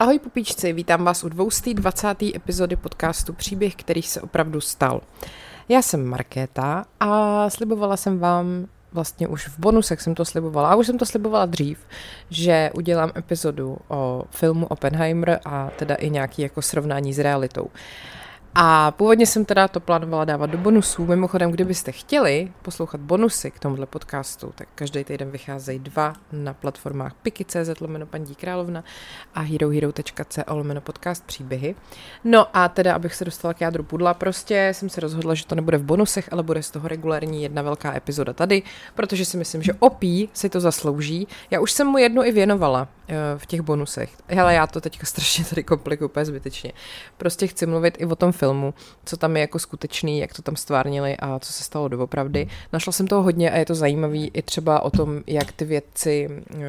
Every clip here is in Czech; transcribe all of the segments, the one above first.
Ahoj pupíčci, vítám vás u 220. epizody podcastu Příběh, který se opravdu stal. Já jsem Markéta a slibovala jsem vám vlastně už v bonusech jsem to slibovala, a už jsem to slibovala dřív, že udělám epizodu o filmu Oppenheimer a teda i nějaký jako srovnání s realitou. A původně jsem teda to plánovala dávat do bonusů. Mimochodem, kdybyste chtěli poslouchat bonusy k tomuhle podcastu, tak každý týden vycházejí dva na platformách Piki.cz lomeno paní královna a herohero.co lomeno podcast příběhy. No a teda, abych se dostala k jádru pudla, prostě jsem se rozhodla, že to nebude v bonusech, ale bude z toho regulární jedna velká epizoda tady, protože si myslím, že opí si to zaslouží. Já už jsem mu jednu i věnovala uh, v těch bonusech. Hele, já to teďka strašně tady komplikuju úplně zbytečně. Prostě chci mluvit i o tom filmu, co tam je jako skutečný, jak to tam stvárnili a co se stalo doopravdy. Našla jsem toho hodně a je to zajímavý i třeba o tom, jak ty vědci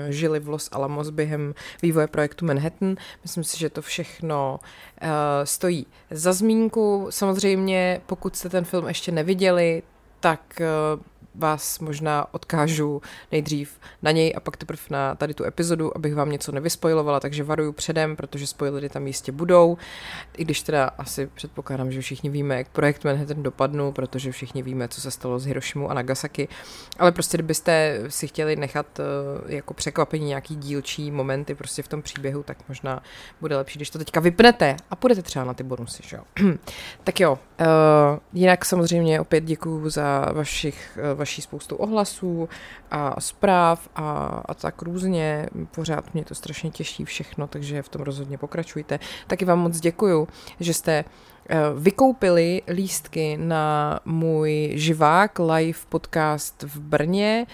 žili v Los Alamos během vývoje projektu Manhattan. Myslím si, že to všechno uh, stojí za zmínku. Samozřejmě, pokud jste ten film ještě neviděli, tak uh, vás možná odkážu nejdřív na něj a pak teprve na tady tu epizodu, abych vám něco nevyspojilovala, takže varuju předem, protože spoilery tam jistě budou, i když teda asi předpokládám, že všichni víme, jak projekt Manhattan dopadnul, protože všichni víme, co se stalo s Hirošimu a Nagasaki, ale prostě kdybyste si chtěli nechat eh, jako překvapení nějaký dílčí momenty prostě v tom příběhu, tak možná bude lepší, když to teďka vypnete a půjdete třeba na ty bonusy, že jo. tak jo, uh, jinak samozřejmě opět děkuju za vašich uh, vaší spoustu ohlasů a zpráv a, a tak různě. Pořád mě to strašně těší všechno, takže v tom rozhodně pokračujte. Taky vám moc děkuju, že jste eh, vykoupili lístky na můj živák live podcast v Brně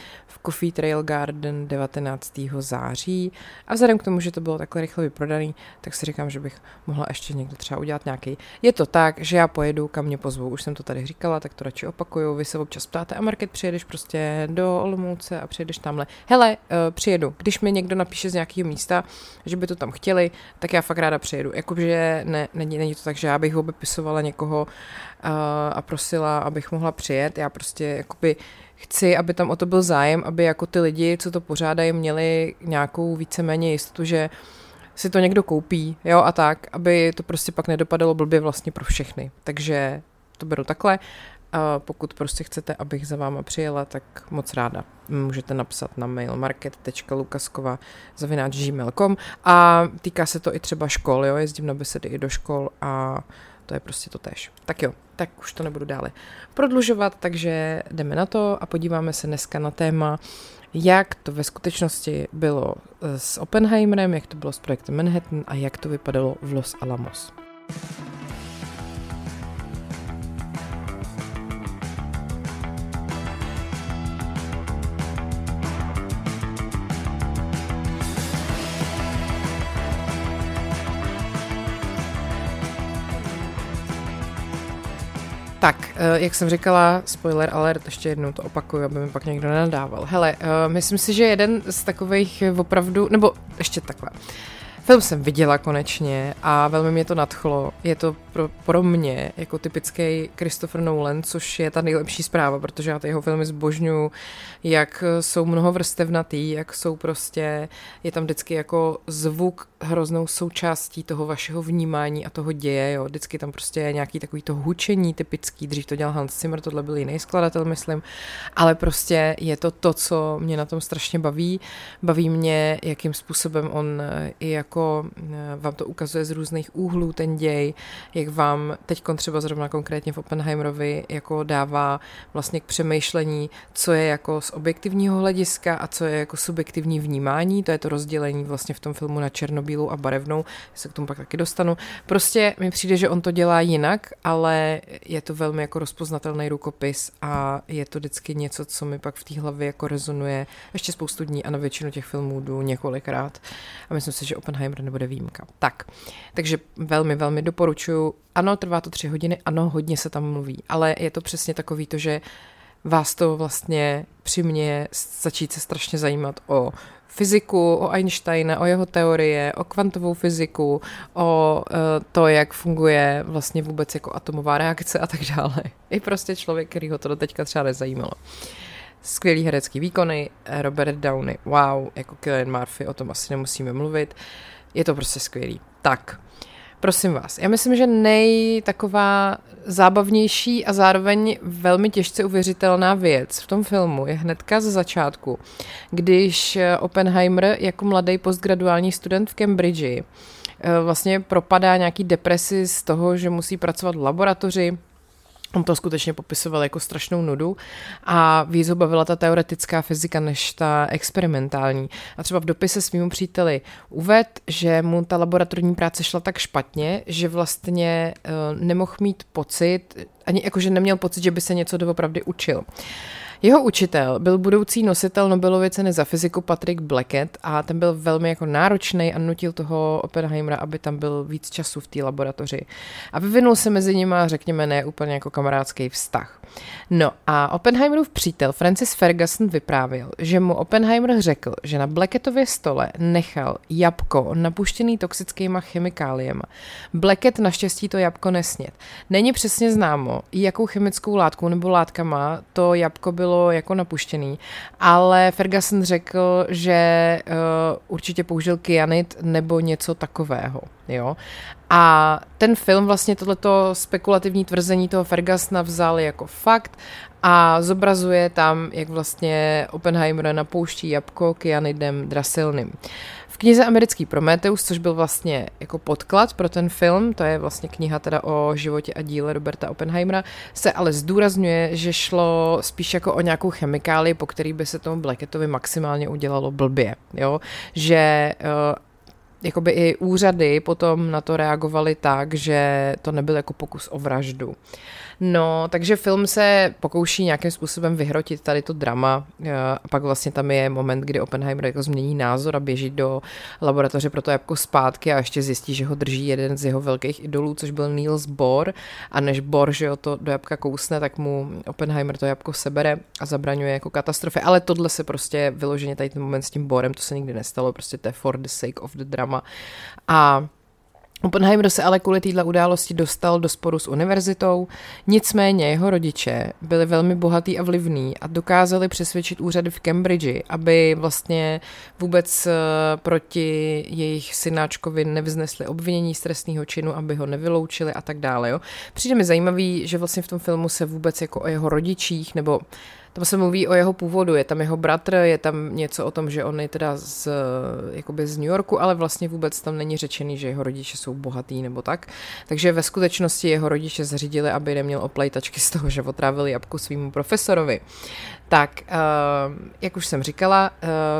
Coffee Trail Garden 19. září a vzhledem k tomu, že to bylo takhle rychle vyprodaný, tak si říkám, že bych mohla ještě někdo třeba udělat nějaký. Je to tak, že já pojedu, kam mě pozvou, už jsem to tady říkala, tak to radši opakuju, vy se občas ptáte a Market přijedeš prostě do Olomouce a přijedeš tamhle. Hele, uh, přijedu, když mi někdo napíše z nějakého místa, že by to tam chtěli, tak já fakt ráda přijedu. Jakože ne, není, není to tak, že já bych obepisovala někoho uh, a prosila, abych mohla přijet, já prostě jakoby chci, aby tam o to byl zájem, aby jako ty lidi, co to pořádají, měli nějakou víceméně jistotu, že si to někdo koupí, jo, a tak, aby to prostě pak nedopadalo blbě vlastně pro všechny. Takže to beru takhle. A pokud prostě chcete, abych za váma přijela, tak moc ráda. Můžete napsat na mail market.lukaskova a týká se to i třeba škol, jo, jezdím na besedy i do škol a to je prostě to tež. Tak jo, tak už to nebudu dále prodlužovat, takže jdeme na to a podíváme se dneska na téma, jak to ve skutečnosti bylo s Oppenheimerem, jak to bylo s projektem Manhattan a jak to vypadalo v Los Alamos. Jak jsem říkala, spoiler alert, ještě jednou to opakuju, aby mi pak někdo nenadával. Hele, eh, myslím si, že jeden z takových opravdu, nebo ještě takhle. Film jsem viděla konečně a velmi mě to nadchlo. Je to pro, pro mě jako typický Christopher Nolan, což je ta nejlepší zpráva, protože já ty jeho filmy zbožňuju, jak jsou mnoho vrstevnatý, jak jsou prostě, je tam vždycky jako zvuk hroznou součástí toho vašeho vnímání a toho děje, jo. Vždycky tam prostě je nějaký takový to hučení typický, dřív to dělal Hans Zimmer, tohle byl jiný skladatel, myslím, ale prostě je to to, co mě na tom strašně baví. Baví mě, jakým způsobem on i jako vám to ukazuje z různých úhlů ten děj, jak vám teď třeba zrovna konkrétně v Oppenheimerovi jako dává vlastně k přemýšlení, co je jako z objektivního hlediska a co je jako subjektivní vnímání, to je to rozdělení vlastně v tom filmu na černobílou a barevnou, se k tomu pak taky dostanu. Prostě mi přijde, že on to dělá jinak, ale je to velmi jako rozpoznatelný rukopis a je to vždycky něco, co mi pak v té hlavě jako rezonuje ještě spoustu dní a na většinu těch filmů jdu několikrát a myslím si, že Oppenheimer nebude výjimka. Tak, takže velmi, velmi doporučuji ano, trvá to tři hodiny, ano, hodně se tam mluví, ale je to přesně takový to, že vás to vlastně přiměje začít se strašně zajímat o fyziku, o Einsteina, o jeho teorie, o kvantovou fyziku, o uh, to, jak funguje vlastně vůbec jako atomová reakce a tak dále. I prostě člověk, který ho to do teďka třeba nezajímalo. Skvělý herecký výkony, Robert Downey, wow, jako Killian Murphy, o tom asi nemusíme mluvit. Uh, Je to prostě skvělý. Tak, prosím vás, já myslím, že nej taková zábavnější a zároveň velmi těžce uvěřitelná věc v tom filmu je hnedka ze začátku, když Oppenheimer jako mladý postgraduální student v Cambridge eh, vlastně propadá nějaký depresi z toho, že musí pracovat v laboratoři, On to skutečně popisoval jako strašnou nudu a víc ho bavila ta teoretická fyzika než ta experimentální. A třeba v dopise svým příteli uved, že mu ta laboratorní práce šla tak špatně, že vlastně uh, nemohl mít pocit, ani jakože neměl pocit, že by se něco doopravdy učil. Jeho učitel byl budoucí nositel Nobelovy ceny za fyziku Patrick Blackett a ten byl velmi jako náročný a nutil toho Oppenheimera, aby tam byl víc času v té laboratoři. A vyvinul se mezi nimi, řekněme, ne úplně jako kamarádský vztah. No a Oppenheimerův přítel Francis Ferguson vyprávěl, že mu Oppenheimer řekl, že na Blackettově stole nechal jabko napuštěný toxickýma chemikáliemi. Blackett naštěstí to jabko nesnět. Není přesně známo, jakou chemickou látku nebo látkama to jabko bylo jako napuštěný, ale Ferguson řekl, že uh, určitě použil kyanit nebo něco takového. Jo? A ten film vlastně tohleto spekulativní tvrzení toho Fergusona vzal jako fakt a zobrazuje tam, jak vlastně Oppenheimer napouští jabko kyanidem drasilným. Knize Americký Prometeus, což byl vlastně jako podklad pro ten film, to je vlastně kniha teda o životě a díle Roberta Oppenheimera, se ale zdůrazňuje, že šlo spíš jako o nějakou chemikáli, po který by se tomu Blackettovi maximálně udělalo blbě, jo? že uh, jakoby i úřady potom na to reagovaly tak, že to nebyl jako pokus o vraždu. No, takže film se pokouší nějakým způsobem vyhrotit tady to drama. Eh, a pak vlastně tam je moment, kdy Oppenheimer jako změní názor a běží do laboratoře pro to jabko zpátky a ještě zjistí, že ho drží jeden z jeho velkých idolů, což byl Niels Bohr. A než Bohr, že ho to do jabka kousne, tak mu Oppenheimer to jabko sebere a zabraňuje jako katastrofy, ale tohle se prostě vyloženě tady ten moment s tím Borem, to se nikdy nestalo, prostě to je for the sake of the drama. A Oppenheimer se ale kvůli této události dostal do sporu s univerzitou, nicméně jeho rodiče byli velmi bohatý a vlivní a dokázali přesvědčit úřady v Cambridge, aby vlastně vůbec eh, proti jejich synáčkovi nevznesli obvinění z trestného činu, aby ho nevyloučili a tak dále. Jo. Přijde mi zajímavý, že vlastně v tom filmu se vůbec jako o jeho rodičích nebo tam se mluví o jeho původu, je tam jeho bratr, je tam něco o tom, že on je teda z, jakoby z New Yorku, ale vlastně vůbec tam není řečený, že jeho rodiče jsou bohatý nebo tak. Takže ve skutečnosti jeho rodiče zařídili, aby neměl oplejtačky z toho, že otrávili jabku svýmu profesorovi. Tak, uh, jak už jsem říkala,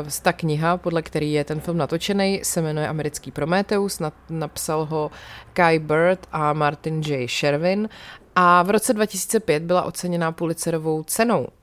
uh, ta kniha, podle který je ten film natočený, se jmenuje Americký Prometheus, napsal ho Kai Bird a Martin J. Sherwin a v roce 2005 byla oceněná Pulitzerovou cenou.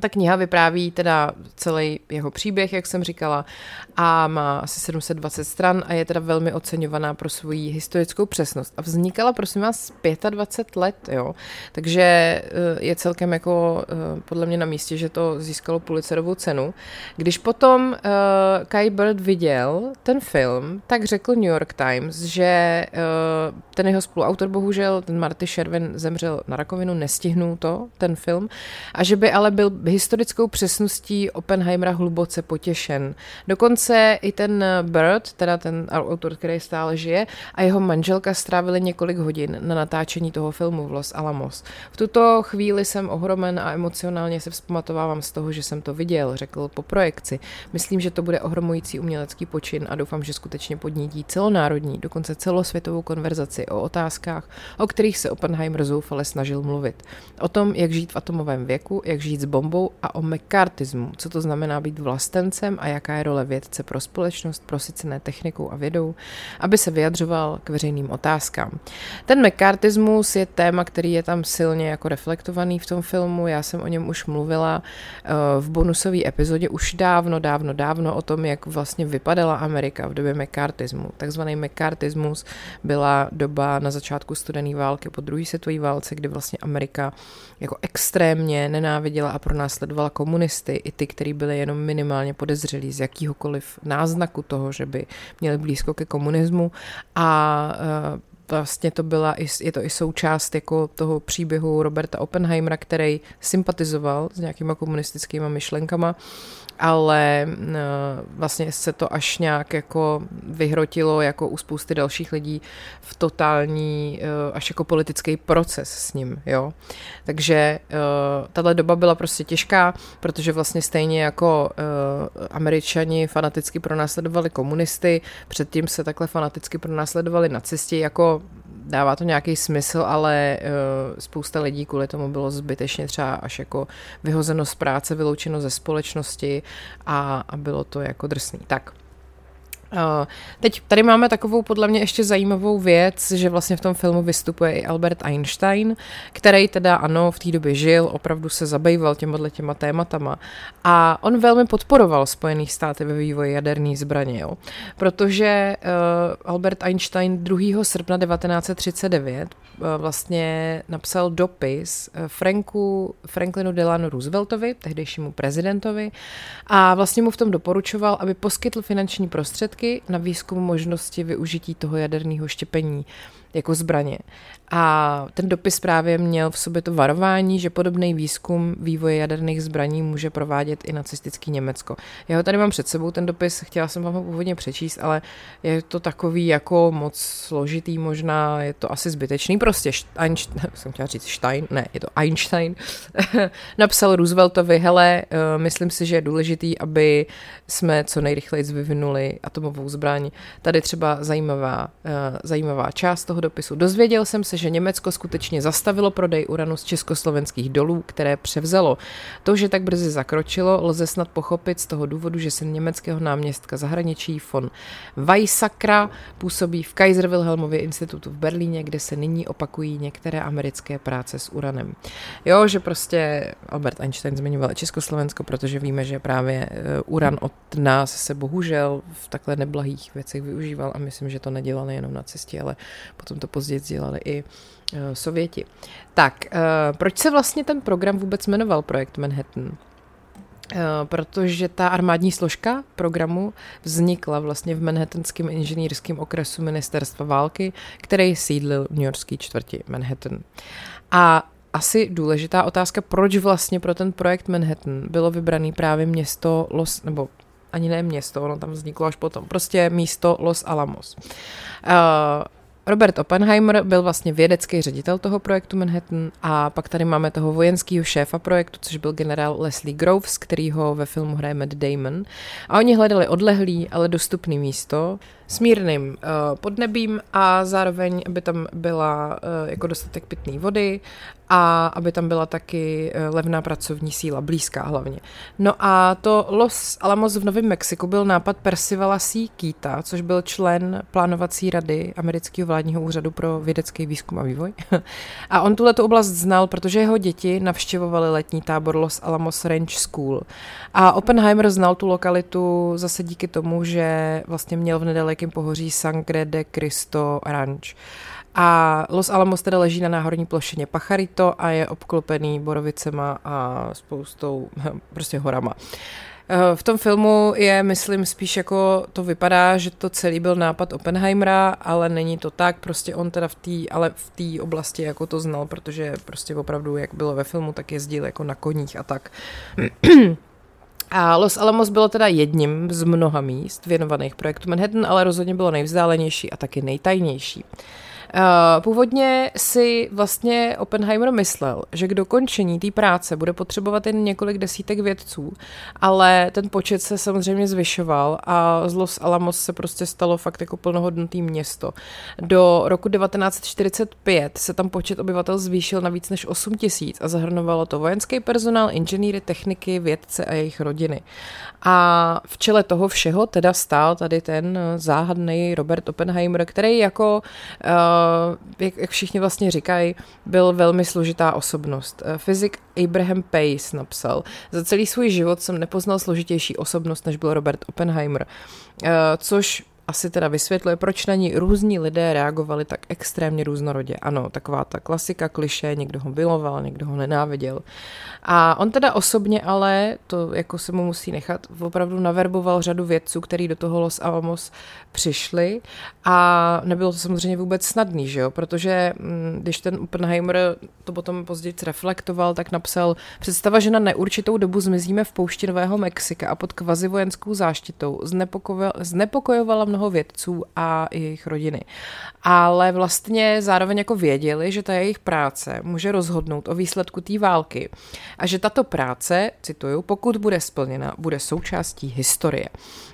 Ta kniha vypráví teda celý jeho příběh, jak jsem říkala, a má asi 720 stran a je teda velmi oceňovaná pro svoji historickou přesnost. A vznikala, prosím vás, 25 let, jo. Takže eh, je celkem jako eh, podle mě na místě, že to získalo Pulitzerovu cenu. Když potom uh, Kai Bird viděl ten film, tak řekl New York Times, že ten jeho spoluautor bohužel, ten Marty Sherwin, zemřel na rakovinu, nestihnul to, ten film, a že by ale byl historickou přesností Oppenheimera hluboce potěšen. Dokonce i ten Bird, teda ten autor, který stále žije, a jeho manželka strávili několik hodin na natáčení toho filmu v Los Alamos. V tuto chvíli jsem ohromen a emocionálně se vzpamatovávám z toho, že jsem to viděl, řekl po projekci. Myslím, že to bude ohromující umělecký počin a doufám, že skutečně podnítí celonárodní, dokonce celosvětovou konverzaci o otázkách, o kterých se Oppenheimer zoufale snažil mluvit. O tom, jak žít v atomovém věku, jak žít s bombou bombou a o mekartismu, co to znamená být vlastencem a jaká je role vědce pro společnost prosycené technikou a vědou, aby se vyjadřoval k veřejným otázkám. Ten mekartismus je téma, který je tam silně jako reflektovaný v tom filmu, já jsem o něm už mluvila eh, v bonusové epizodě už dávno, dávno, dávno o tom, jak vlastně vypadala Amerika v době mekartismu. Takzvaný mekartismus byla doba na začátku studené války po druhé světové válce, kdy vlastně Amerika jako extrémně nenáviděla a pro následovala komunisty, i ty, kteří byli jenom minimálně podezřelí z jakýhokoliv náznaku toho, že by měli blízko ke komunismu. A vlastně to byla, je to i součást jako toho příběhu Roberta Oppenheimera, který sympatizoval s nějakýma komunistickými myšlenkama ale eh, vlastně se to až nějak jako vyhrotilo jako u spousty dalších lidí v totální eh, až jako politický proces s ním, jo. Takže eh, tahle doba byla prostě těžká, protože vlastně stejně jako američani fanaticky pronásledovali komunisty, předtím se takhle fanaticky pronásledovali nacisti, jako dává to nějaký smysl, ale uh, spousta lidí kvůli tomu bylo zbytečně třeba až jako vyhozeno z práce, vyloučeno ze společnosti a, a bylo to jako drsný. Tak, teď tady máme takovou podle mě ještě zajímavou věc, že vlastně v tom filmu vystupuje i Albert Einstein, který teda ano, v té době žil, opravdu se zabýval těma těma tématama a on velmi podporoval Spojený státy ve vývoji jaderné zbraně, jo? protože uh, Albert Einstein 2. srpna 1939 uh, vlastně napsal dopis Franku, Franklinu Delano Rooseveltovi, tehdejšímu prezidentovi a vlastně mu v tom doporučoval, aby poskytl finanční prostředky na výzkum možnosti využití toho jaderného štěpení jako zbraně. A ten dopis právě měl v sobě to varování, že podobný výzkum vývoje jaderných zbraní může provádět i nacistický Německo. Já ho tady mám před sebou, ten dopis, chtěla jsem vám ho původně přečíst, ale je to takový jako moc složitý možná, je to asi zbytečný, prostě Einstein, jsem chtěla říct Stein, ne, je to Einstein, napsal Rooseveltovi, hele, uh, myslím si, že je důležitý, aby jsme co nejrychleji vyvinuli atomovou zbraň. Tady třeba zajímavá, uh, zajímavá část toho dopisu. Dozvěděl jsem se, že Německo skutečně zastavilo prodej uranu z československých dolů, které převzalo. To, že tak brzy zakročilo, lze snad pochopit z toho důvodu, že se německého náměstka zahraničí von Weissakra působí v Kaiser Wilhelmově institutu v Berlíně, kde se nyní opakují některé americké práce s uranem. Jo, že prostě Albert Einstein zmiňoval Československo, protože víme, že právě eh, uran od nás se bohužel v takhle neblahých věcech využíval a myslím, že to nedělali jenom na cestě, ale potom to později dělali i eh, Sověti. Tak, eh, proč se vlastně ten program vůbec jmenoval Projekt Manhattan? Uh, protože ta armádní složka programu vznikla vlastně v Manhattanském inženýrském okresu ministerstva války, který sídlil v New Yorkské čtvrti Manhattan. A asi důležitá otázka, proč vlastně pro ten projekt Manhattan bylo vybraný právě město Los, nebo ani ne město, ono tam vzniklo až potom, prostě místo Los Alamos. Uh, Robert Oppenheimer byl vlastně vědecký ředitel toho projektu Manhattan a pak tady máme toho vojenského šéfa projektu, což byl generál Leslie Groves, který ho ve filmu hraje Matt Damon. A oni hledali odlehlý, ale dostupný místo, s mírným uh, podnebím a zároveň, aby tam byla uh, jako dostatek pitné vody a aby tam byla taky uh, levná pracovní síla, blízká hlavně. No a to Los Alamos v Novém Mexiku byl nápad Percivala C. Keita, což byl člen plánovací rady amerického vládního úřadu pro vědecký výzkum a vývoj. a on tuhle oblast znal, protože jeho děti navštěvovali letní tábor Los Alamos Ranch School. A Oppenheimer znal tu lokalitu zase díky tomu, že vlastně měl v nedalekém nedalekém pohoří Sangre de Cristo Ranch. A Los Alamos teda leží na náhorní plošině Pacharito a je obklopený borovicema a spoustou prostě horama. Eh, v tom filmu je, myslím, spíš jako to vypadá, že to celý byl nápad Oppenheimera, ale není to tak, prostě on teda v té, ale v té oblasti jako to znal, protože prostě opravdu, jak bylo ve filmu, tak jezdil jako na koních a tak. A Los Alamos bylo teda jedním z mnoha míst věnovaných projektu Manhattan, ale rozhodně bylo nejvzdálenější a taky nejtajnější. Eh, původně si vlastně Oppenheimer myslel, že k dokončení té práce bude potřebovat jen několik desítek vědců, ale ten počet se samozřejmě zvyšoval a z Los Alamos se prostě stalo fakt jako plnohodnotný město. Do roku 1945 se tam počet obyvatel zvýšil na víc než 8 tisíc a zahrnovalo to vojenský personál, inženýry, techniky, vědce a jejich rodiny. A v čele toho všeho teda stál tady ten záhadný Robert Oppenheimer, který jako uh, jak, jak všichni vlastně říkají, byl velmi složitá osobnost. Eh, fyzik Abraham Pace napsal, za celý svůj život jsem nepoznal složitější osobnost, než byl Robert Oppenheimer, eh, což asi teda vysvětluje, proč na ní různí lidé reagovali tak extrémně různorodě. Ano, taková ta klasika, kliše, někdo ho miloval, někdo ho nenáviděl. A on teda osobně ale, to jako se mu musí nechat, opravdu naverboval řadu vědců, který do toho Los Alamos přišli a nebylo to samozřejmě vůbec snadný, že jo? protože mm, když ten Oppenheimer to potom později reflektoval, tak napsal představa, že na neurčitou dobu zmizíme v poušti Nového Mexika a pod kvazi vojenskou záštitou znepokojovala mnoho vědců a jejich rodiny. Ale vlastně zároveň jako věděli, že ta jejich práce může rozhodnout o výsledku té války a že tato práce, cituju, pokud bude splněna, bude součástí historie.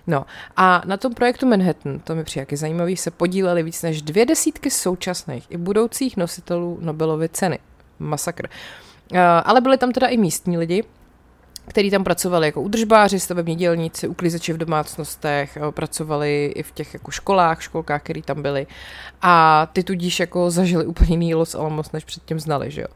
No a na tom projektu Manhattan, to mi přijde jaký zajímavý, se podíleli víc než dvě desítky současných i budoucích nositelů Nobelovy ceny. Masakr. Uh, ale byli tam teda i místní lidi, který tam pracovali jako udržbáři, stavební dělníci, uklizeči v domácnostech, eh, pracovali i v těch jako školách, školkách, které tam byly. A ty tudíž jako zažili úplně jiný Los Alamos, než předtím znali, že jo.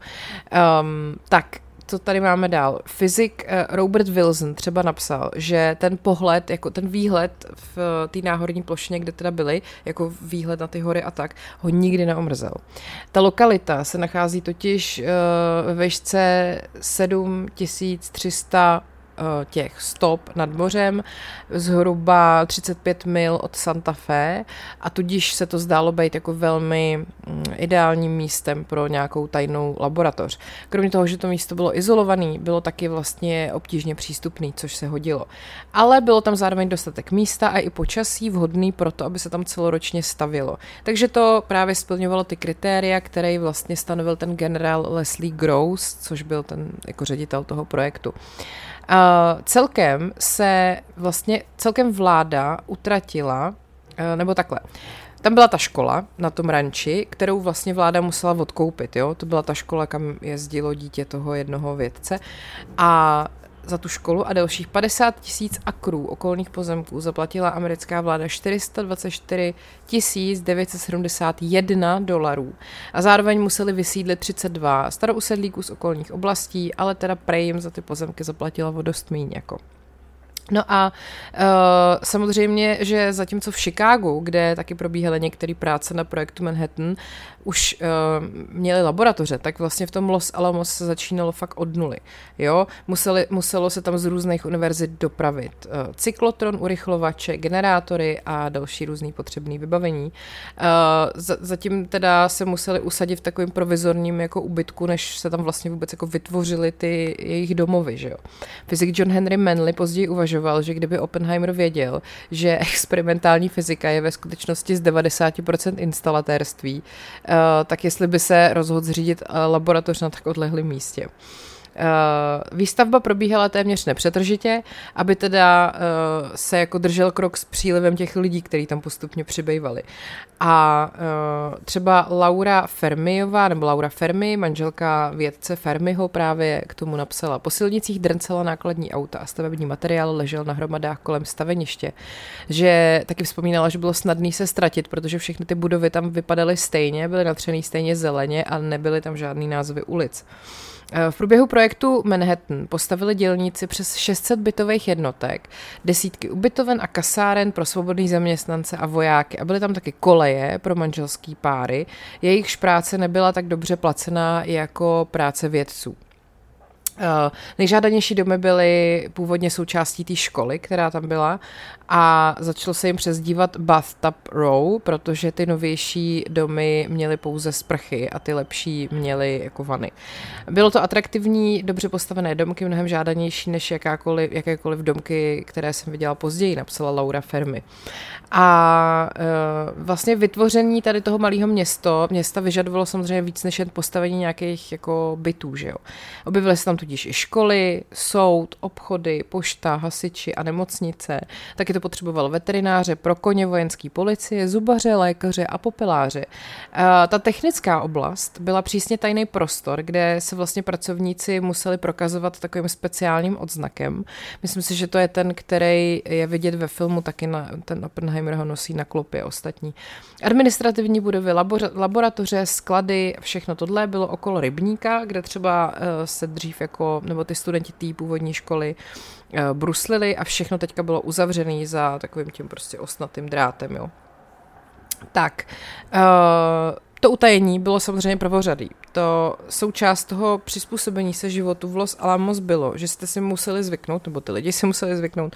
Um, tak, co tady máme dál? Fyzik eh, Robert Wilson třeba napsal, že ten pohled, jako ten výhled v eh, té náhorní plošině, kde teda byli, jako výhled na ty hory a tak, ho nikdy neomrzel. Ta lokalita se nachází totiž eh, ve výšce 7300 Eh, těch stop nad mořem, zhruba 35 mil od Santa Fe a tudíž se to zdálo být jako velmi mm, ideálním místem pro nějakou tajnou laboratoř. Kromě toho, že to místo bylo izolované, bylo taky vlastně obtížně přístupný, což se hodilo. Ale bylo tam zároveň dostatek místa a i počasí vhodný pro to, aby se tam celoročně stavilo. Takže to právě splňovalo ty kritéria, které vlastně stanovil ten generál Leslie Gross, což byl ten jako ředitel toho projektu. Celkem se vlastně, celkem vláda utratila, uh, nebo takhle, tam byla ta škola na tom ranči, kterou vlastně vláda musela odkoupit, jo? To byla ta škola, kam jezdilo dítě toho jednoho vědce. A za tu školu a dalších 50 tisíc akrů okolních pozemků zaplatila americká vláda 424 971 dolarů. A zároveň museli vysídlit 32 starousedlíků z okolních oblastí, ale teda prej jim za ty pozemky zaplatila o dost jako. No a uh, samozřejmě, že zatímco v Chicagu, kde taky probíhaly některé práce na projektu Manhattan, už uh, měli laboratoře, tak vlastně v tom Los Alamos se začínalo fakt od nuly. Jo? Museli, muselo se tam z různých univerzit dopravit uh, cyklotron, urychlovače, generátory a další různý potřebný vybavení. Uh, za, zatím teda se museli usadit v takovém provizorním jako ubytku, než se tam vlastně vůbec jako vytvořily ty jejich domovy. Že jo? Fyzik John Henry Manley později uvažoval, že kdyby Oppenheimer věděl, že experimentální fyzika je ve skutečnosti z 90% instalatérství, Eh, tak jestli by se rozhodl zřídit eh, laboratoř na tak odlehlém místě. Eh, výstavba probíhala téměř nepřetržitě, aby teda eh, se jako držel krok s přílivem těch lidí, kteří tam postupně přibývali. A eh, třeba Laura Fermiová, nebo Laura Fermi, manželka vědce Fermiho právě k tomu napsala. Po silnicích drncela nákladní auta a stavební materiál ležel na hromadách kolem staveniště. Že taky vzpomínala, že bylo snadné se ztratit, protože všechny ty budovy tam vypadaly stejně, byly natřený stejně zeleně a nebyly tam žádný názvy ulic. Eh, v průběhu projektu Manhattan postavili dělníci přes 600 bytových jednotek, desítky ubytoven a kasáren pro svobodný zaměstnance a vojáky a byly tam taky koleje pro manželský páry. Jejichž práce nebyla tak dobře placená jako práce vědců. Uh, nejžádanější domy byly původně součástí té školy, která tam byla a začalo se jim přezdívat Bathtub Row, protože ty novější domy měly pouze sprchy a ty lepší měly jako vany. Bylo to atraktivní, dobře postavené domky, mnohem žádanější než jakákoliv, jakékoliv domky, které jsem viděla později, napsala Laura Fermi. A uh, vlastně vytvoření tady toho malého město, města vyžadovalo samozřejmě víc než jen postavení nějakých jako bytů, že jo. Objevily se tam tudíž i školy, soud, obchody, pošta, hasiči a nemocnice. Taky to potřebovalo veterináře, pro koně vojenský policie, zubaře, lékaře a popeláře. Ta technická oblast byla přísně tajný prostor, kde se vlastně pracovníci museli prokazovat takovým speciálním odznakem. Myslím si, že to je ten, který je vidět ve filmu, taky na, ten Oppenheimer ho nosí na klopě ostatní. Administrativní budovy, laboratoře, sklady, všechno tohle bylo okolo rybníka, kde třeba eh, se dřív jako nebo ty studenti té původní školy uh, bruslili a všechno teďka bylo uzavřené za takovým tím prostě osnatým drátem, jo. Tak, uh, to utajení bylo samozřejmě prvořadý. To součást toho přizpůsobení se životu v Los Alamos bylo, že jste si museli zvyknout, nebo ty lidi si museli zvyknout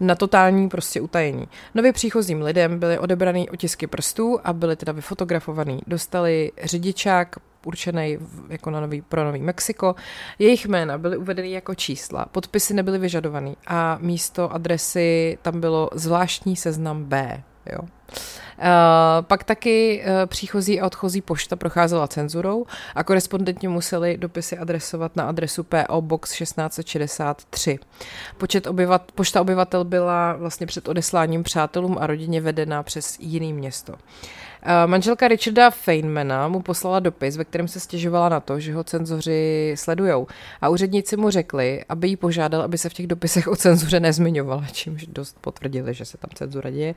na totální prostě utajení. Nově příchozím lidem byly odebraný otisky prstů a byly teda vyfotografovaný. Dostali řidičák, určený jako na nový, pro Nový Mexiko. Jejich jména byly uvedeny jako čísla, podpisy nebyly vyžadovaný a místo adresy tam bylo zvláštní seznam B. Jo. Uh, pak taky uh, příchozí a odchozí pošta procházela cenzurou a korespondentně museli dopisy adresovat na adresu PO Box 1663. Počet obyvat, pošta obyvatel byla vlastně před odesláním přátelům a rodině vedena přes jiný město. Eh, manželka Richarda Feynmana mu poslala dopis, ve kterém se stěžovala na to, že ho cenzoři sledujou. A úředníci mu řekli, aby jí požádal, aby se v těch dopisech o cenzuře nezmiňovala, čímž dost potvrdili, že se tam cenzura děje.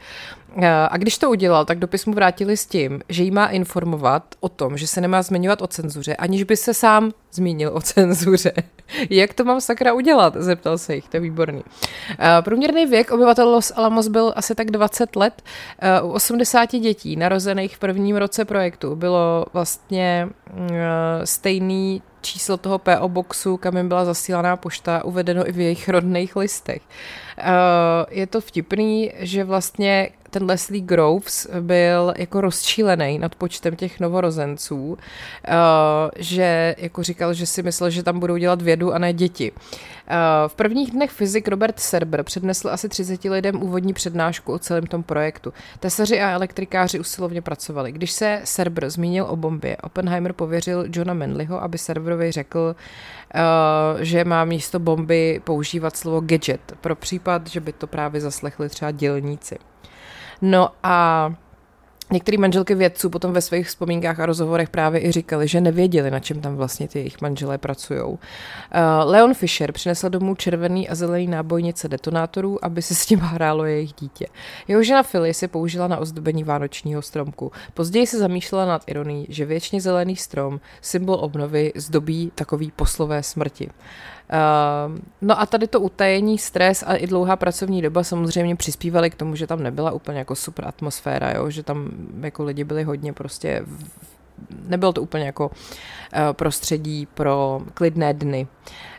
Eh, a když to udělal, tak dopis mu vrátili s tím, že jí má informovat o tom, že se nemá zmiňovat o cenzuře, aniž by se sám zmínil o cenzuře. Jak to mám sakra udělat? Zeptal se jich, to je výborný. Uh, průměrný věk obyvatel Los Alamos byl asi tak 20 let. U 80 dětí narozených v prvním roce projektu bylo vlastně uh, stejný číslo toho PO boxu, kam jim byla zasílaná pošta, uvedeno i v jejich rodných listech. Je to vtipný, že vlastně ten Leslie Groves byl jako rozčílený nad počtem těch novorozenců, uh, že jako říkal, že si myslel, že tam budou dělat vědu a ne děti. Uh, v prvních dnech fyzik Robert Serber přednesl asi 30 lidem úvodní přednášku o celém tom projektu. Tesaři a elektrikáři usilovně pracovali. Když se Serber zmínil o bombě, Oppenheimer pověřil Johna Manleyho, aby Serberovi řekl, uh, že má místo bomby používat slovo gadget pro případ, že by to právě zaslechli třeba dělníci. No a Některé manželky vědců potom ve svých vzpomínkách a rozhovorech právě i říkali, že nevěděli, na čem tam vlastně ty jejich manželé pracují. Uh, Leon Fisher přinesl domů červený a zelený nábojnice detonátorů, aby se s ním hrálo jejich dítě. Jeho žena Phyllis si použila na ozdobení vánočního stromku. Později se zamýšlela nad ironií, že věčně zelený strom, symbol obnovy, zdobí takový poslové smrti. Uh, no a tady to utajení, stres a i dlouhá pracovní doba samozřejmě přispívaly k tomu, že tam nebyla úplně jako super atmosféra, jo? že tam jako lidi byli hodně prostě nebylo to úplně jako uh, prostředí pro klidné dny.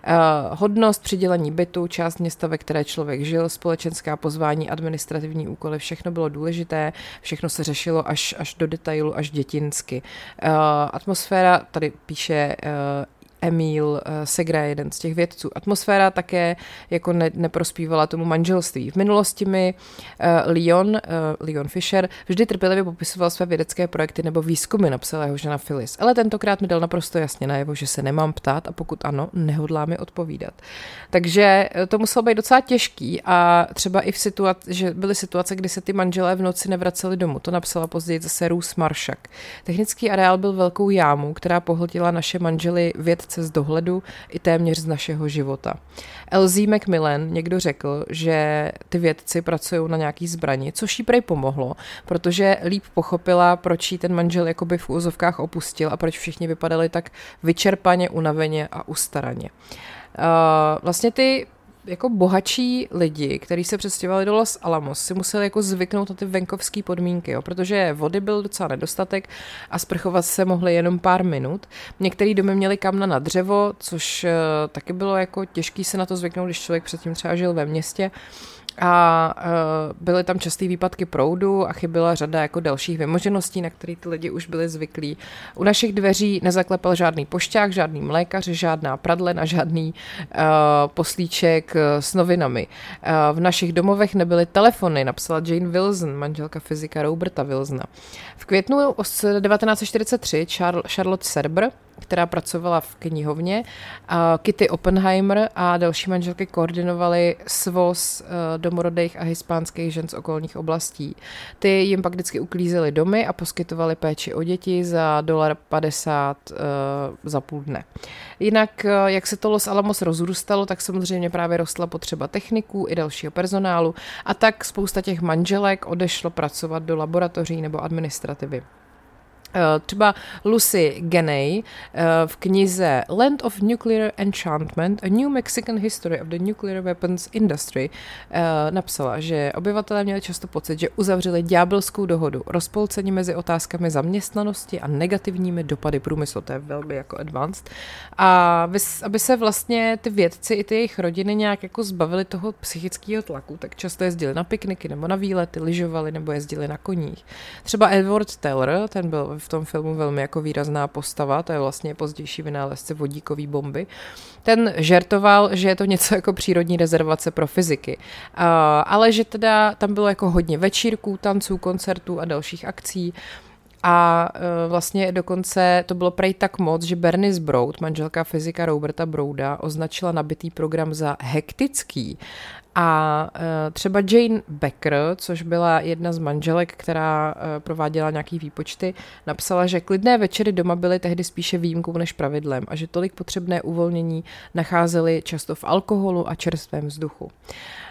Uh, hodnost, přidělení bytu, část města, ve které člověk žil, společenská pozvání, administrativní úkoly, všechno bylo důležité, všechno se řešilo až, až do detailu, až dětinsky. Uh, atmosféra, tady píše Emil eh, Segra, jeden z těch vědců. Atmosféra také jako ne, neprospívala tomu manželství. V minulosti mi uh, Leon, uh, Leon Fisher vždy trpělivě popisoval své vědecké projekty nebo výzkumy, napsala jeho žena Phyllis. Ale tentokrát mi dal naprosto jasně najevo, že se nemám ptát a pokud ano, nehodlá mi odpovídat. Takže to muselo být docela těžký a třeba i v situaci, že byly situace, kdy se ty manželé v noci nevraceli domů. To napsala později zase Rus Maršak. Technický areál byl velkou jámu, která pohltila naše manžely věd vědce z dohledu i téměř z našeho života. LZ Macmillan někdo řekl, že ty vědci pracují na nějaký zbrani, což jí prej pomohlo, protože líp pochopila, proč jí ten manžel jakoby v úzovkách opustil a proč všichni vypadali tak vyčerpaně, unaveně a ustaraně. Uh, vlastně ty jako bohatší lidi, kteří se přestěhovali do Los Alamos, si museli jako zvyknout na ty venkovské podmínky, jo, protože vody byl docela nedostatek a sprchovat se mohli jenom pár minut. Některé domy měly kamna na dřevo, což uh, taky bylo jako těžký se na to zvyknout, když člověk předtím třeba žil ve městě. A uh, byly tam časté výpadky proudu a chyběla řada jako dalších vymožeností, na které ty lidi už byli zvyklí. U našich dveří nezaklepal žádný pošťák, žádný mlékař, žádná pradlena, žádný uh, poslíček uh, s novinami. Uh, v našich domovech nebyly telefony, napsala Jane Wilson, manželka fyzika Roberta Wilsona. V květnu 1943 Charlotte Serber která pracovala v knihovně. Kitty Oppenheimer a další manželky koordinovaly svoz eh, domorodých a hispánských žen z okolních oblastí. Ty jim pak vždycky uklízely domy a poskytovali péči o děti za dolar 50 uh, eh, za půl dne. Jinak, eh, jak se to Los Alamos rozrůstalo, tak samozřejmě právě rostla potřeba techniků i dalšího personálu a tak spousta těch manželek odešlo pracovat do laboratoří nebo administrativy. Eh, třeba Lucy Genney eh, v knize Land of Nuclear Enchantment, A New Mexican History of the Nuclear Weapons Industry eh, napsala, že obyvatelé měli často pocit, že uzavřeli ďábelskou dohodu, rozpolcení mezi otázkami zaměstnanosti a negativními dopady průmyslu, to je velmi jako advanced, a aby se vlastně ty vědci i ty jejich rodiny nějak jako zbavili toho psychického tlaku, tak často jezdili na pikniky nebo na výlety, lyžovali nebo jezdili na koních. Třeba Edward Teller, ten byl v tom filmu velmi jako výrazná postava, to je vlastně pozdější vynálezce vodíkové bomby. Ten žertoval, že je to něco jako přírodní rezervace pro fyziky, ale že teda tam bylo jako hodně večírků, tanců, koncertů a dalších akcí. A uh, vlastně dokonce to bylo prej tak moc, že Bernice Broad, manželka fyzika Roberta Brouda, označila nabitý program za hektický a e, třeba Jane Becker, což byla jedna z manželek, která e, prováděla nějaký výpočty, napsala, že klidné večery doma byly tehdy spíše výjimkou než pravidlem a že tolik potřebné uvolnění nacházeli často v alkoholu a čerstvém vzduchu.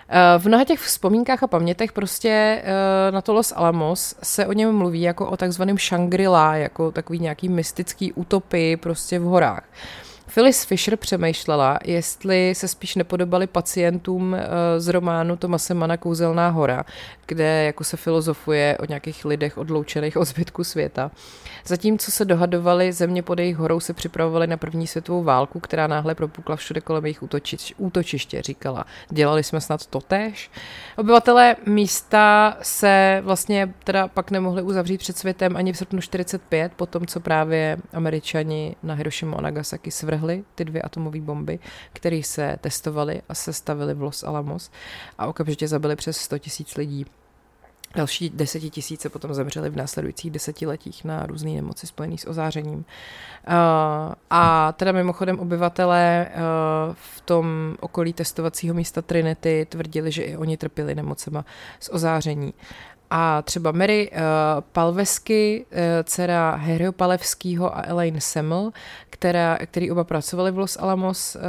E, v mnoha těch vzpomínkách a pamětech prostě na to Los Alamos se o něm mluví jako o takzvaném Shangri-La, jako takový nějaký mystický utopii prostě v horách. Phyllis Fisher přemýšlela, jestli se spíš nepodobali pacientům eh, z románu Tomase Mana Kouzelná hora, kde jako se filozofuje o nějakých lidech odloučených od zbytku světa. Zatímco se dohadovali, země pod jejich horou se připravovali na první světovou válku, která náhle propukla všude kolem jejich útočiště, útočiště, říkala. Dělali jsme snad totéž. Obyvatelé místa se vlastně teda pak nemohli uzavřít před světem ani v srpnu 45, po tom, co právě američani na Hiroshima a Nagasaki svrhli ty dvě atomové bomby, které se testovaly a sestavily v Los Alamos a okamžitě zabili přes 100 tisíc lidí. Další desetitisíce potom zemřeli v následujících desetiletích na různé nemoci spojené s ozářením. Uh, a teda mimochodem obyvatelé uh, v tom okolí testovacího místa Trinity tvrdili, že i oni trpěli nemocema z ozáření. A třeba Mary uh, Palvesky, uh, dcera Harryho Palevského a Elaine Semmel, která, který oba pracovali v Los Alamos, uh,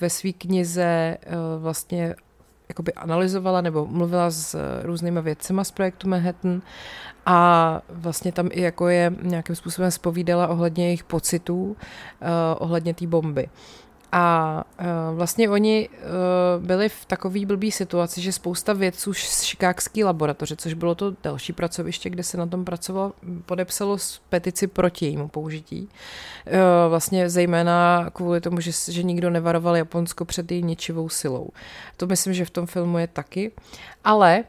ve své knize uh, vlastně jakoby analyzovala nebo mluvila s různými vědcema z projektu Manhattan a vlastně tam i jako je nějakým způsobem spovídala ohledně jejich pocitů, uh, ohledně té bomby. A uh, vlastně oni uh, byli v takové blbý situaci, že spousta vědců z Chicagské laboratoře, což bylo to další pracoviště, kde se na tom pracovalo, podepsalo petici proti jejímu použití. Uh, vlastně zejména kvůli tomu, že, že nikdo nevaroval Japonsko před její ničivou silou. To myslím, že v tom filmu je taky. Ale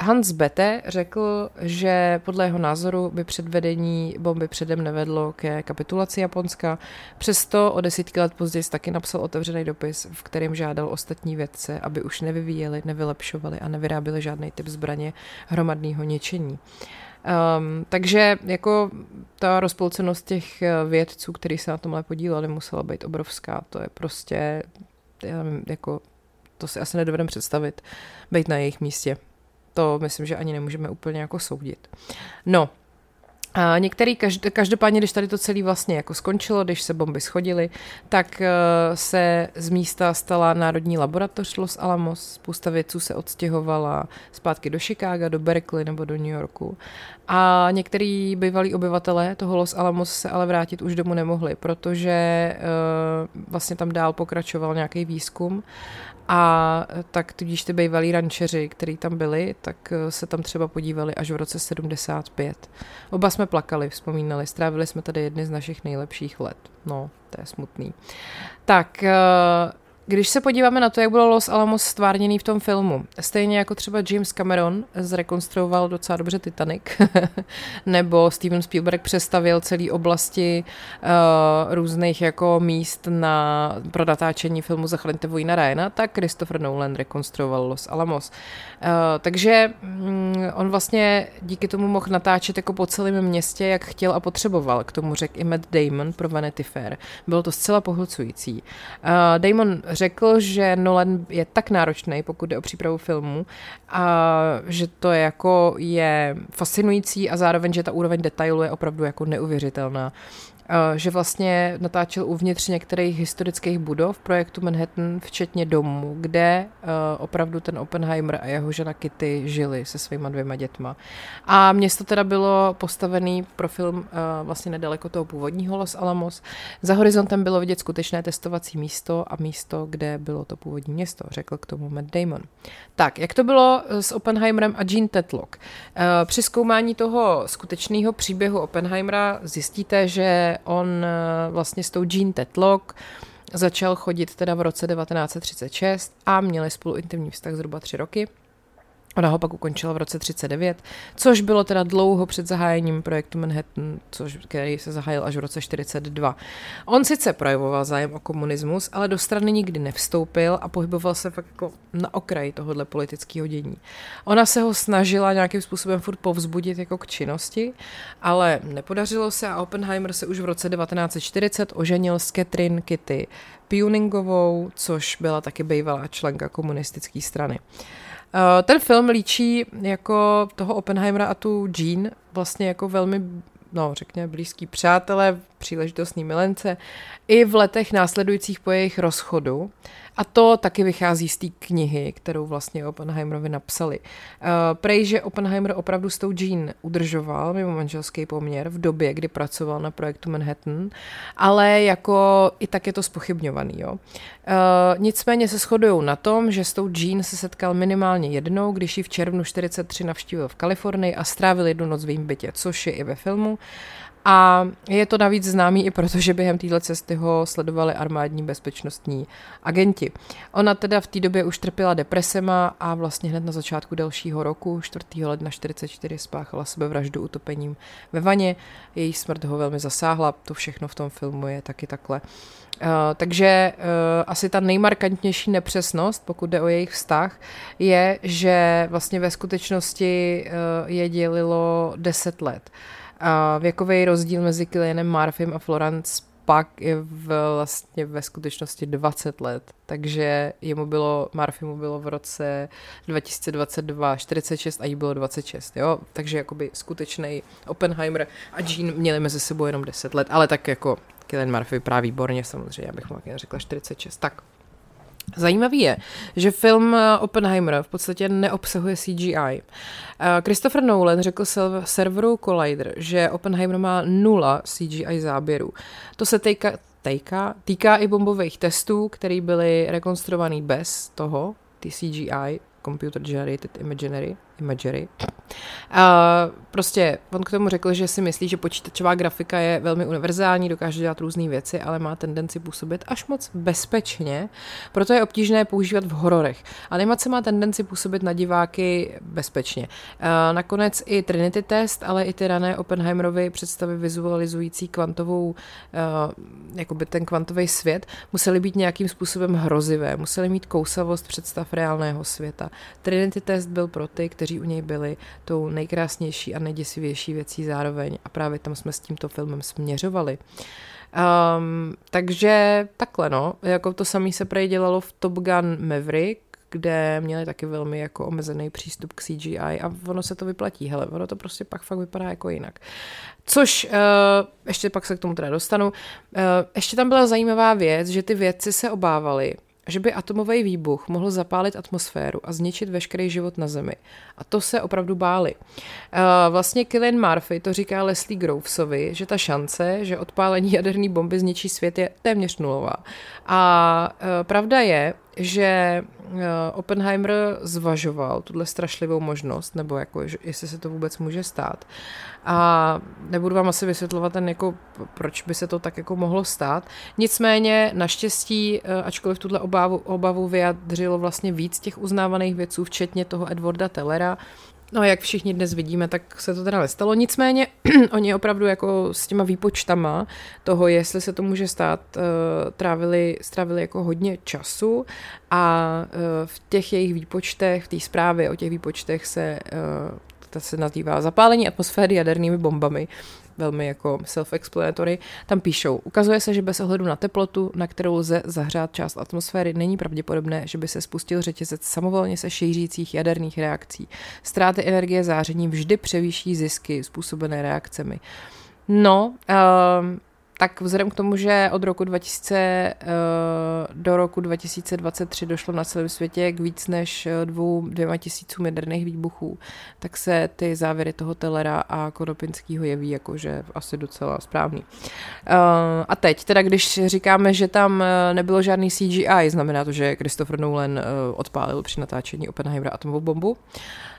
Hans Bethe řekl, že podle jeho názoru by předvedení bomby předem nevedlo ke kapitulaci Japonska. Přesto o desítky let později taky napsal otevřený dopis, v kterém žádal ostatní vědce, aby už nevyvíjeli, nevylepšovali a nevyráběli žádný typ zbraně hromadného ničení. Um, takže jako ta rozpolcenost těch eh, vědců, kteří se na tomhle podíleli, musela být obrovská. To je prostě, já nevím, jako to si asi nedovedeme představit, být na jejich místě. To myslím, že ani nemůžeme úplně jako soudit. No, a některý, každopádně, když tady to celé vlastně jako skončilo, když se bomby schodily, tak eh, se z místa stala Národní laboratoř Los Alamos, spousta vědců se odstěhovala zpátky do Chicaga, do Berkeley nebo do New Yorku. A některý bývalí obyvatelé toho Los Alamos se ale vrátit už domů nemohli, protože uh, vlastně tam dál pokračoval nějaký výzkum a tak tudíž ty bývalí rančeři, kteří tam byli, tak eh, se tam třeba podívali až v roce 75. Oba jsme plakali, vzpomínali, strávili jsme tady jedny z našich nejlepších let. No, to je smutný. Tak, eh, když se podíváme na to, jak bylo Los Alamos stvárněný v tom filmu, stejně jako třeba James Cameron zrekonstruoval docela dobře Titanic, nebo Steven Spielberg přestavil celé oblasti uh, různých jako míst na, pro natáčení filmu Zachraňte vojna Ryana, tak Christopher Nolan rekonstruoval Los Alamos. Uh, takže um, on vlastně díky tomu mohl natáčet jako po celém městě, jak chtěl a potřeboval. K tomu řekl i Matt Damon pro Vanity Fair. Bylo to zcela pohlcující. Uh, Damon řekl, že Nolan je tak náročný, pokud jde o přípravu filmu, a že to je jako je fascinující a zároveň, že ta úroveň detailu je opravdu jako neuvěřitelná. Že vlastně natáčel uvnitř některých historických budov projektu Manhattan, včetně domu, kde opravdu ten Oppenheimer a jeho žena Kitty žili se svýma dvěma dětma. A město teda bylo postavený pro film vlastně nedaleko toho původního Los Alamos. Za horizontem bylo vidět skutečné testovací místo a místo, kde bylo to původní město, řekl k tomu Matt Damon. Tak, jak to bylo s Oppenheimerem a Jean Tetlock? Při zkoumání toho skutečného příběhu Oppenheimera zjistíte, že on eh, vlastně s tou Jean Tetlock začal chodit teda v roce 1936 a měli spolu intimní vztah zhruba tři roky. Ona ho pak ukončila v roce 39, což bylo teda dlouho před zahájením projektu Manhattan, což, který se zahájil až v roce 42. On sice projevoval zájem o komunismus, ale do strany nikdy nevstoupil a pohyboval se fakt jako na okraji tohohle politického dění. Ona se ho snažila nějakým způsobem furt povzbudit jako k činnosti, ale nepodařilo se a Oppenheimer se už v roce 1940 oženil s Catherine Kitty Puningovou, což byla taky bývalá členka komunistické strany. Eh, ten film líčí jako toho Oppenheimera a tu Jean vlastně jako velmi no, řekněme, blízký přátelé, příležitostní milence, i v letech následujících po jejich rozchodu. A to taky vychází z té knihy, kterou vlastně Oppenheimerovi napsali. Uh, prej, že Oppenheimer opravdu s tou Jean udržoval mimo manželský poměr v době, kdy pracoval na projektu Manhattan, ale jako i tak je to spochybňovaný. Jo. Uh, nicméně se shodují na tom, že s tou Jean se setkal minimálně jednou, když ji v červnu 43 navštívil v Kalifornii a strávil jednu noc v jejím bytě, což je i ve filmu. A je to navíc známý i proto, že během téhle cesty ho sledovali armádní bezpečnostní agenti. Ona teda v té době už trpěla depresema a vlastně hned na začátku dalšího roku, 4. ledna 44, spáchala sebevraždu utopením ve vaně. Její smrt ho velmi zasáhla, to všechno v tom filmu je taky takhle. Uh, takže uh, asi ta nejmarkantnější nepřesnost, pokud jde o jejich vztah, je, že vlastně ve skutečnosti uh, je dělilo 10 let. Uh, a věkový rozdíl mezi Kylianem Murphym a Florence pak je vlastně ve skutečnosti 20 let, takže jemu bylo, Murphymu bylo v roce 2022 46 a jí bylo 26, jo, takže jakoby skutečný Oppenheimer a Jean měli mezi sebou jenom 10 let, ale tak jako Kylian Murphy vypadá výborně samozřejmě, abych mu řekla 46, tak Zajímavý je, že film eh, Oppenheimer v podstatě neobsahuje CGI. Eh, Christopher Nolan řekl serveru Collider, že Oppenheimer má nula CGI záběrů. To se týká, týká, týká i bombových testů, které byly rekonstruovaný bez toho, ty CGI, Computer Generated Imaginary, Imagery. A prostě on k tomu řekl, že si myslí, že počítačová grafika je velmi univerzální, dokáže dělat různé věci, ale má tendenci působit až moc bezpečně, proto je obtížné používat v hororech. Animace má tendenci působit na diváky bezpečně. A nakonec i Trinity test, ale i ty rané Oppenheimerovy představy vizualizující kvantovou, jakoby ten kvantový svět, musely být nějakým způsobem hrozivé, musely mít kousavost představ reálného světa. Trinity test byl pro ty, kteří kteří u něj byli tou nejkrásnější a nejděsivější věcí zároveň a právě tam jsme s tímto filmem směřovali. Um, takže takhle no, jako to samé se prej dělalo v Top Gun Maverick, kde měli taky velmi jako omezený přístup k CGI a ono se to vyplatí, hele, ono to prostě pak fakt vypadá jako jinak. Což, uh, ještě pak se k tomu teda dostanu, uh, ještě tam byla zajímavá věc, že ty vědci se obávali, že by atomový výbuch mohl zapálit atmosféru a zničit veškerý život na Zemi. A to se opravdu báli. Uh, vlastně Killian Murphy to říká Leslie Grovesovi, že ta šance, že odpálení jaderné bomby zničí svět je téměř nulová. A uh, pravda je, že uh, Oppenheimer zvažoval tuhle strašlivou možnost, nebo jako, jestli se to vůbec může stát. A nebudu vám asi vysvětlovat ten, jako, proč by se to tak jako mohlo stát. Nicméně, naštěstí, uh, ačkoliv tuhle obavu, obavu vyjadřilo vlastně víc těch uznávaných věců, včetně toho Edwarda Tellera, No jak všichni dnes vidíme, tak se to teda nestalo. Nicméně oni opravdu jako s těma výpočtama toho, jestli se to může stát, uh, trávili, strávili jako hodně času a uh, v těch jejich výpočtech, v té zprávě o těch výpočtech se ta se nazývá Zapálení atmosféry jadernými bombami, velmi jako self-explanatory, tam píšou, ukazuje se, že bez ohledu na teplotu, na kterou lze zahřát část atmosféry, není pravděpodobné, že by se spustil řetězec samovolně se šířících jaderných reakcí. Ztráty energie zářením vždy převýší zisky způsobené reakcemi. No, um, tak vzhledem k tomu, že od roku 2000 eh, do roku 2023 došlo na celém světě k víc než eh, dvou, dvěma tisícům jaderných výbuchů, tak se ty závěry toho Telera a Konopinského jeví jakože asi docela správný. Eh, a teď, teda když říkáme, že tam nebylo žádný CGI, znamená to, že Christopher Nolan odpálil při natáčení Oppenheimera atomovou bombu,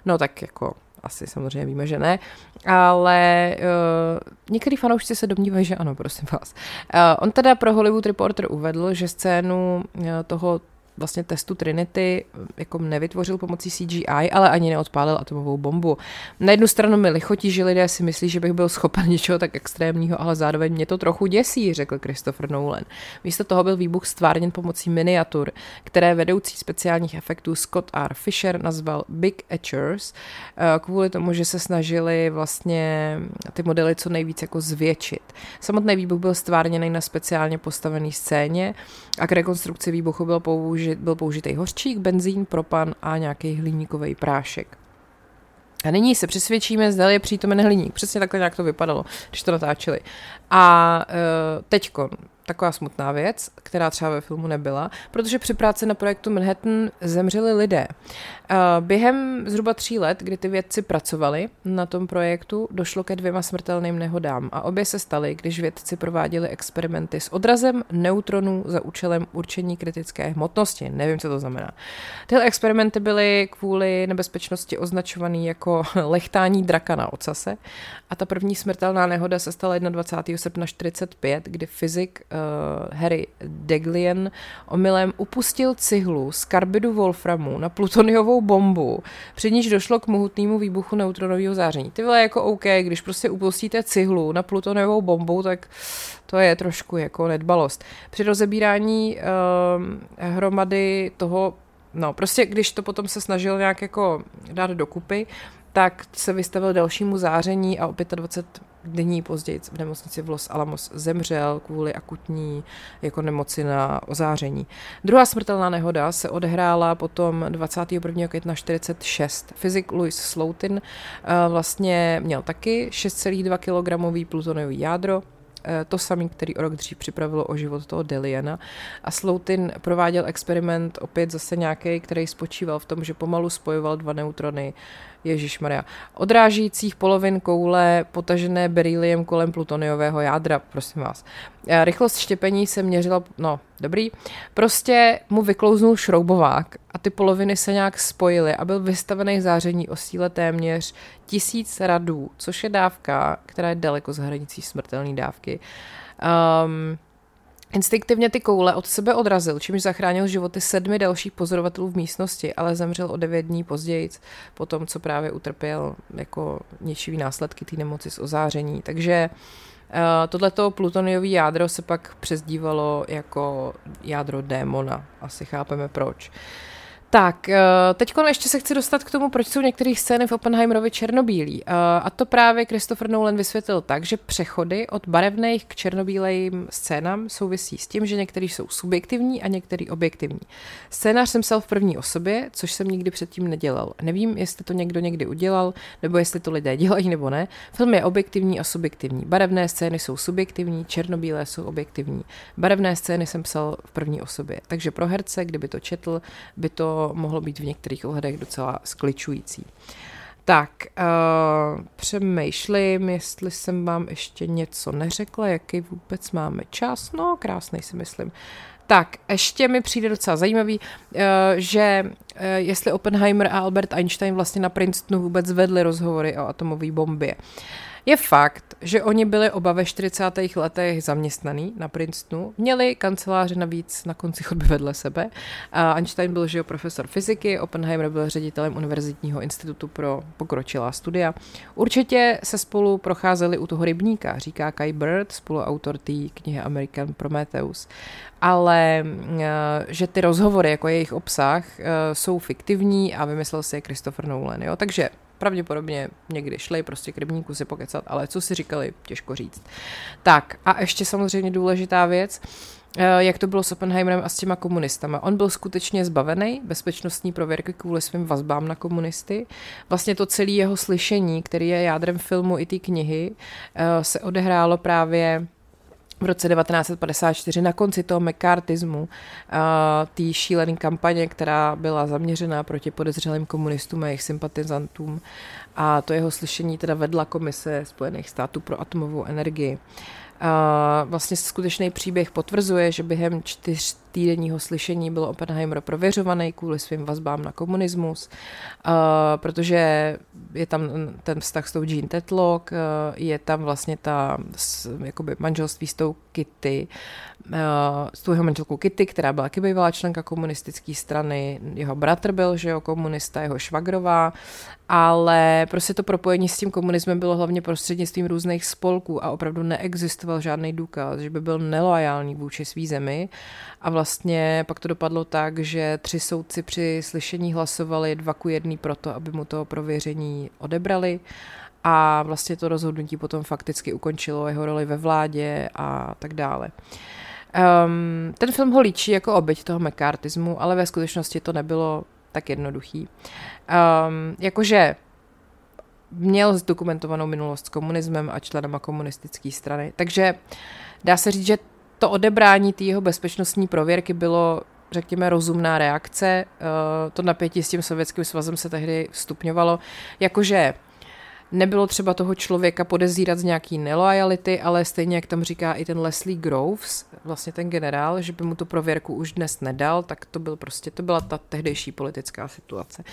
no tak jako asi samozřejmě víme, že ne, ale uh, některý fanoušci se domnívají, že ano, prosím vás. Uh, on teda pro Hollywood Reporter uvedl, že scénu uh, toho vlastně testu Trinity jako nevytvořil pomocí CGI, ale ani neodpálil atomovou bombu. Na jednu stranu mi lichotí, že lidé si myslí, že bych byl schopen něčeho tak extrémního, ale zároveň mě to trochu děsí, řekl Christopher Nolan. Místo toho byl výbuch stvárněn pomocí miniatur, které vedoucí speciálních efektů Scott R. Fisher nazval Big Etchers, eh, kvůli tomu, že se snažili vlastně ty modely co nejvíc jako zvětšit. Samotný výbuch byl stvárněný na speciálně postavené scéně a k rekonstrukci výbuchu byl použit použit, byl použitý hořčík, benzín, propan a nějaký hliníkový prášek. A nyní se přesvědčíme, zda je přítomen hliník. Přesně takhle nějak to vypadalo, když to natáčeli. A uh, teďko, taková smutná věc, která třeba ve filmu nebyla, protože při práci na projektu Manhattan zemřeli lidé. Během zhruba tří let, kdy ty vědci pracovali na tom projektu, došlo ke dvěma smrtelným nehodám a obě se staly, když vědci prováděli experimenty s odrazem neutronů za účelem určení kritické hmotnosti. Nevím, co to znamená. Tyhle experimenty byly kvůli nebezpečnosti označovaný jako lechtání draka na ocase a ta první smrtelná nehoda se stala 21. srpna 45, kdy fyzik uh, Harry Deglian omylem upustil cihlu z karbidu Wolframu na plutoniovou bombu, při níž došlo k mohutnému výbuchu neutronového záření. Ty vole jako OK, když prostě upustíte cihlu na plutoniovou bombu, tak to je trošku jako nedbalost. Při rozebírání uh, hromady toho No, prostě když to potom se snažil nějak jako dát dokupy, tak se vystavil dalšímu záření a o 25 dní později v nemocnici v Los Alamos zemřel kvůli akutní jako nemoci na ozáření. Druhá smrtelná nehoda se odehrála potom 21. května 46. Fyzik Louis Slotin eh, vlastně měl taky 6,2 kg plutoniový jádro, eh, to samý, který o rok dřív připravilo o život toho Deliana. A Sloutin prováděl experiment opět zase nějaký, který spočíval v tom, že pomalu spojoval dva neutrony Ježíš Maria. Odrážících polovin koule potažené beryliem kolem plutoniového jádra, prosím vás. Rychlost štěpení se měřila, no, dobrý. Prostě mu vyklouznul šroubovák a ty poloviny se nějak spojily a byl vystavený záření o síle téměř tisíc radů, což je dávka, která je daleko z hranicí smrtelné dávky. Um, Instinktivně ty koule od sebe odrazil, čímž zachránil životy sedmi dalších pozorovatelů v místnosti, ale zemřel o devět dní později, po tom, co právě utrpěl jako ničivý následky té nemoci z ozáření. Takže uh, tohleto plutoniové jádro se pak přezdívalo jako jádro démona. Asi chápeme proč. Tak, eh, teď ještě se chci dostat k tomu, proč jsou některé scény v Oppenheimerovi černobílí. Eh, a to právě Christopher Nolan vysvětlil tak, že přechody od barevných k černobílým scénám souvisí s tím, že některý jsou subjektivní a některý objektivní. Scénář jsem psal v první osobě, což jsem nikdy předtím nedělal. Nevím, jestli to někdo někdy udělal, nebo jestli to lidé dělají nebo ne. Film je objektivní a subjektivní. Barevné scény jsou subjektivní, černobílé jsou objektivní. Barevné scény jsem psal v první osobě. Takže pro herce, kdyby to četl, by to mohlo být v některých ohledech docela skličující. Tak, uh, přemýšlím, jestli jsem vám ještě něco neřekla, jaký vůbec máme čas. No, krásný si myslím. Tak, ještě mi přijde docela zajímavý, uh, že uh, jestli Oppenheimer a Albert Einstein vlastně na Princetonu vůbec vedli rozhovory o atomové bombě. Je fakt, že oni byli oba ve 40. letech zaměstnaný na Princetonu, měli kanceláře navíc na konci chodby vedle sebe. A Einstein byl že profesor fyziky, Oppenheimer byl ředitelem Univerzitního institutu pro pokročilá studia. Určitě se spolu procházeli u toho rybníka, říká Kai Bird, spoluautor té knihy American Prometheus. Ale eh, že ty rozhovory, jako jejich obsah, eh, jsou fiktivní a vymyslel si je Christopher Nolan. Jo? Takže pravděpodobně někdy šli prostě k rybníku si pokecat, ale co si říkali, těžko říct. Tak a ještě samozřejmě důležitá věc, eh, jak to bylo s Oppenheimerem a s těma komunistama. On byl skutečně zbavený bezpečnostní prověrky kvůli svým vazbám na komunisty. Vlastně to celé jeho slyšení, který je jádrem filmu i té knihy, se odehrálo právě v roce 1954 na konci toho mekartismu, uh, té šílené kampaně, která byla zaměřena proti podezřelým komunistům a jejich sympatizantům. A to jeho slyšení teda vedla Komise Spojených států pro atomovou energii. Uh, vlastně skutečný příběh potvrzuje, že během čtyř týdenního slyšení byl Oppenheimer prověřovaný kvůli svým vazbám na komunismus, uh, protože je tam ten vztah s tou Jean Tetlock, uh, je tam vlastně ta jakoby manželství s tou Kitty, s tou jeho manželkou Kitty, která byla taky bývalá členka komunistické strany, jeho bratr byl, že jo, komunista, jeho švagrová, ale prostě to propojení s tím komunismem bylo hlavně prostřednictvím různých spolků a opravdu neexistoval žádný důkaz, že by byl nelojální vůči svý zemi. A vlastně pak to dopadlo tak, že tři soudci při slyšení hlasovali dva ku jedný proto, aby mu to prověření odebrali. A vlastně to rozhodnutí potom fakticky ukončilo jeho roli ve vládě a tak dále. Um, ten film ho líčí jako oběť toho mekartismu, ale ve skutečnosti to nebylo tak jednoduchý. Um, jakože měl zdokumentovanou minulost s komunismem a členama komunistické strany, takže dá se říct, že to odebrání té jeho bezpečnostní prověrky bylo řekněme, rozumná reakce. Uh, to napětí s tím sovětským svazem se tehdy stupňovalo. Jakože nebylo třeba toho člověka podezírat z nějaký nelojality, ale stejně jak tam říká i ten Leslie Groves, vlastně ten generál, že by mu tu prověrku už dnes nedal, tak to byl prostě, to byla ta tehdejší politická situace.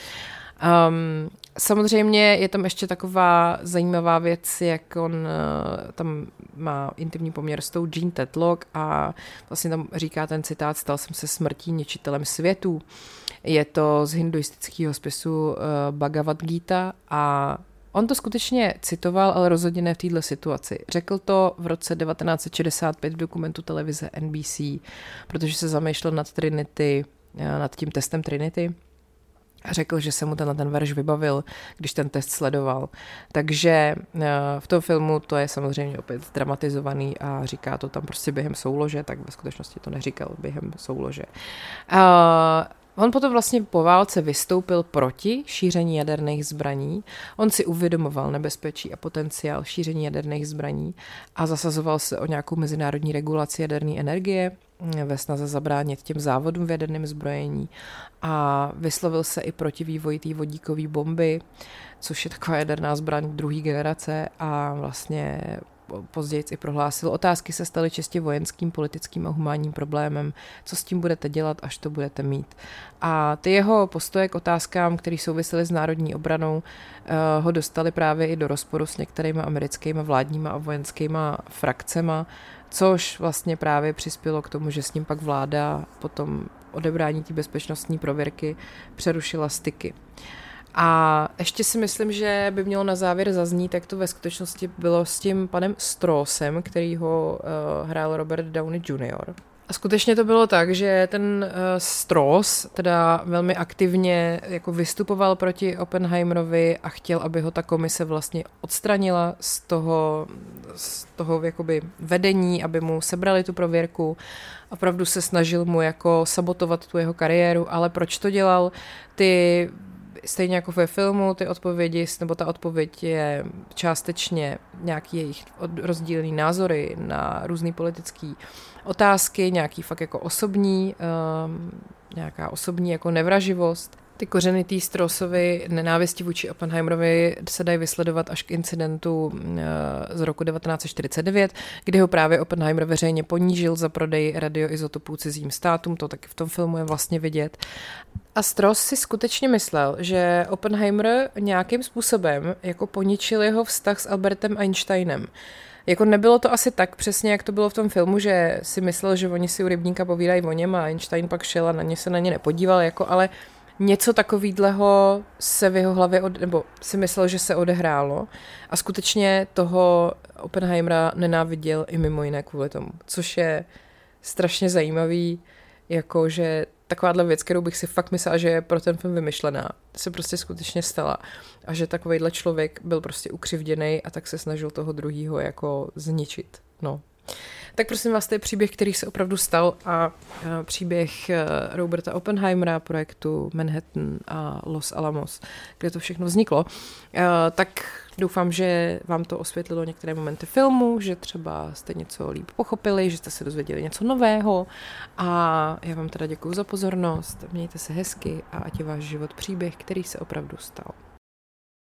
Um, samozřejmě je tam ještě taková zajímavá věc, jak on uh, tam má intimní poměr s tou Jean Tetlock a vlastně tam říká ten citát, stal jsem se smrtí ničitelem světů. Je to z hinduistického spisu uh, Bhagavad Gita a On to skutečně citoval, ale rozhodně ne v této situaci. Řekl to v roce 1965 v dokumentu televize NBC, protože se zamýšlel nad Trinity, eh, nad tím testem Trinity a řekl, že se mu ten, ten verš vybavil, když ten test sledoval. Takže eh, v tom filmu to je samozřejmě opět dramatizovaný a říká to tam prostě během soulože, tak ve skutečnosti to neříkal během soulože. On potom vlastně po válce vystoupil proti šíření jaderných zbraní. On si uvědomoval nebezpečí a potenciál šíření jaderných zbraní a zasazoval se o nějakou mezinárodní regulaci jaderné energie ve snaze zabránit těm závodům v jaderném zbrojení a vyslovil se i proti vývoji té vodíkové bomby, což je taková jaderná zbraň druhé generace a vlastně později i prohlásil, otázky se staly čistě vojenským, politickým a humánním problémem. Co s tím budete dělat, až to budete mít? A ty jeho postoje k otázkám, které souvisely s národní obranou, uh, ho dostali právě i do rozporu s některými americkými vládníma a vojenskýma frakcema, což vlastně právě přispělo k tomu, že s ním pak vláda potom odebrání té bezpečnostní prověrky přerušila styky. A ještě si myslím, že by mělo na závěr zaznít, jak to ve skutečnosti bylo s tím panem Strosem, který ho uh, hrál Robert Downey Jr. A skutečně to bylo tak, že ten uh, Stross teda velmi aktivně jako vystupoval proti Oppenheimerovi a chtěl, aby ho ta komise vlastně odstranila z toho, z toho jakoby vedení, aby mu sebrali tu prověrku. Opravdu se snažil mu jako sabotovat tu jeho kariéru, ale proč to dělal? Ty stejně jako ve filmu, ty odpovědi, nebo ta odpověď je částečně nějaký jejich rozdílný názory na různé politické otázky, nějaký fakt jako osobní, um, nějaká osobní jako nevraživost. Ty kořeny té Strosovy nenávisti vůči Oppenheimerovi se dají vysledovat až k incidentu z roku 1949, kdy ho právě Oppenheimer veřejně ponížil za prodej radioizotopů cizím státům, to taky v tom filmu je vlastně vidět. A Stross si skutečně myslel, že Oppenheimer nějakým způsobem jako poničil jeho vztah s Albertem Einsteinem. Jako nebylo to asi tak přesně, jak to bylo v tom filmu, že si myslel, že oni si u rybníka povídají o něm a Einstein pak šel a na ně se na ně nepodíval, jako ale něco takového se v jeho hlavě, od, nebo si myslel, že se odehrálo a skutečně toho Oppenheimera nenáviděl i mimo jiné kvůli tomu, což je strašně zajímavý, jako že takováhle věc, kterou bych si fakt myslela, že je pro ten film vymyšlená, se prostě skutečně stala. A že takovýhle člověk byl prostě ukřivděný a tak se snažil toho druhýho jako zničit. No. Tak prosím vás, to je příběh, který se opravdu stal a příběh e, Roberta Oppenheimera, projektu Manhattan a Los Alamos, kde to všechno vzniklo. E, tak doufám, že vám to osvětlilo některé momenty filmu, že třeba jste něco líp pochopili, že jste se dozvěděli něco nového a já vám teda děkuji za pozornost, mějte se hezky a ať je váš život příběh, který se opravdu stal.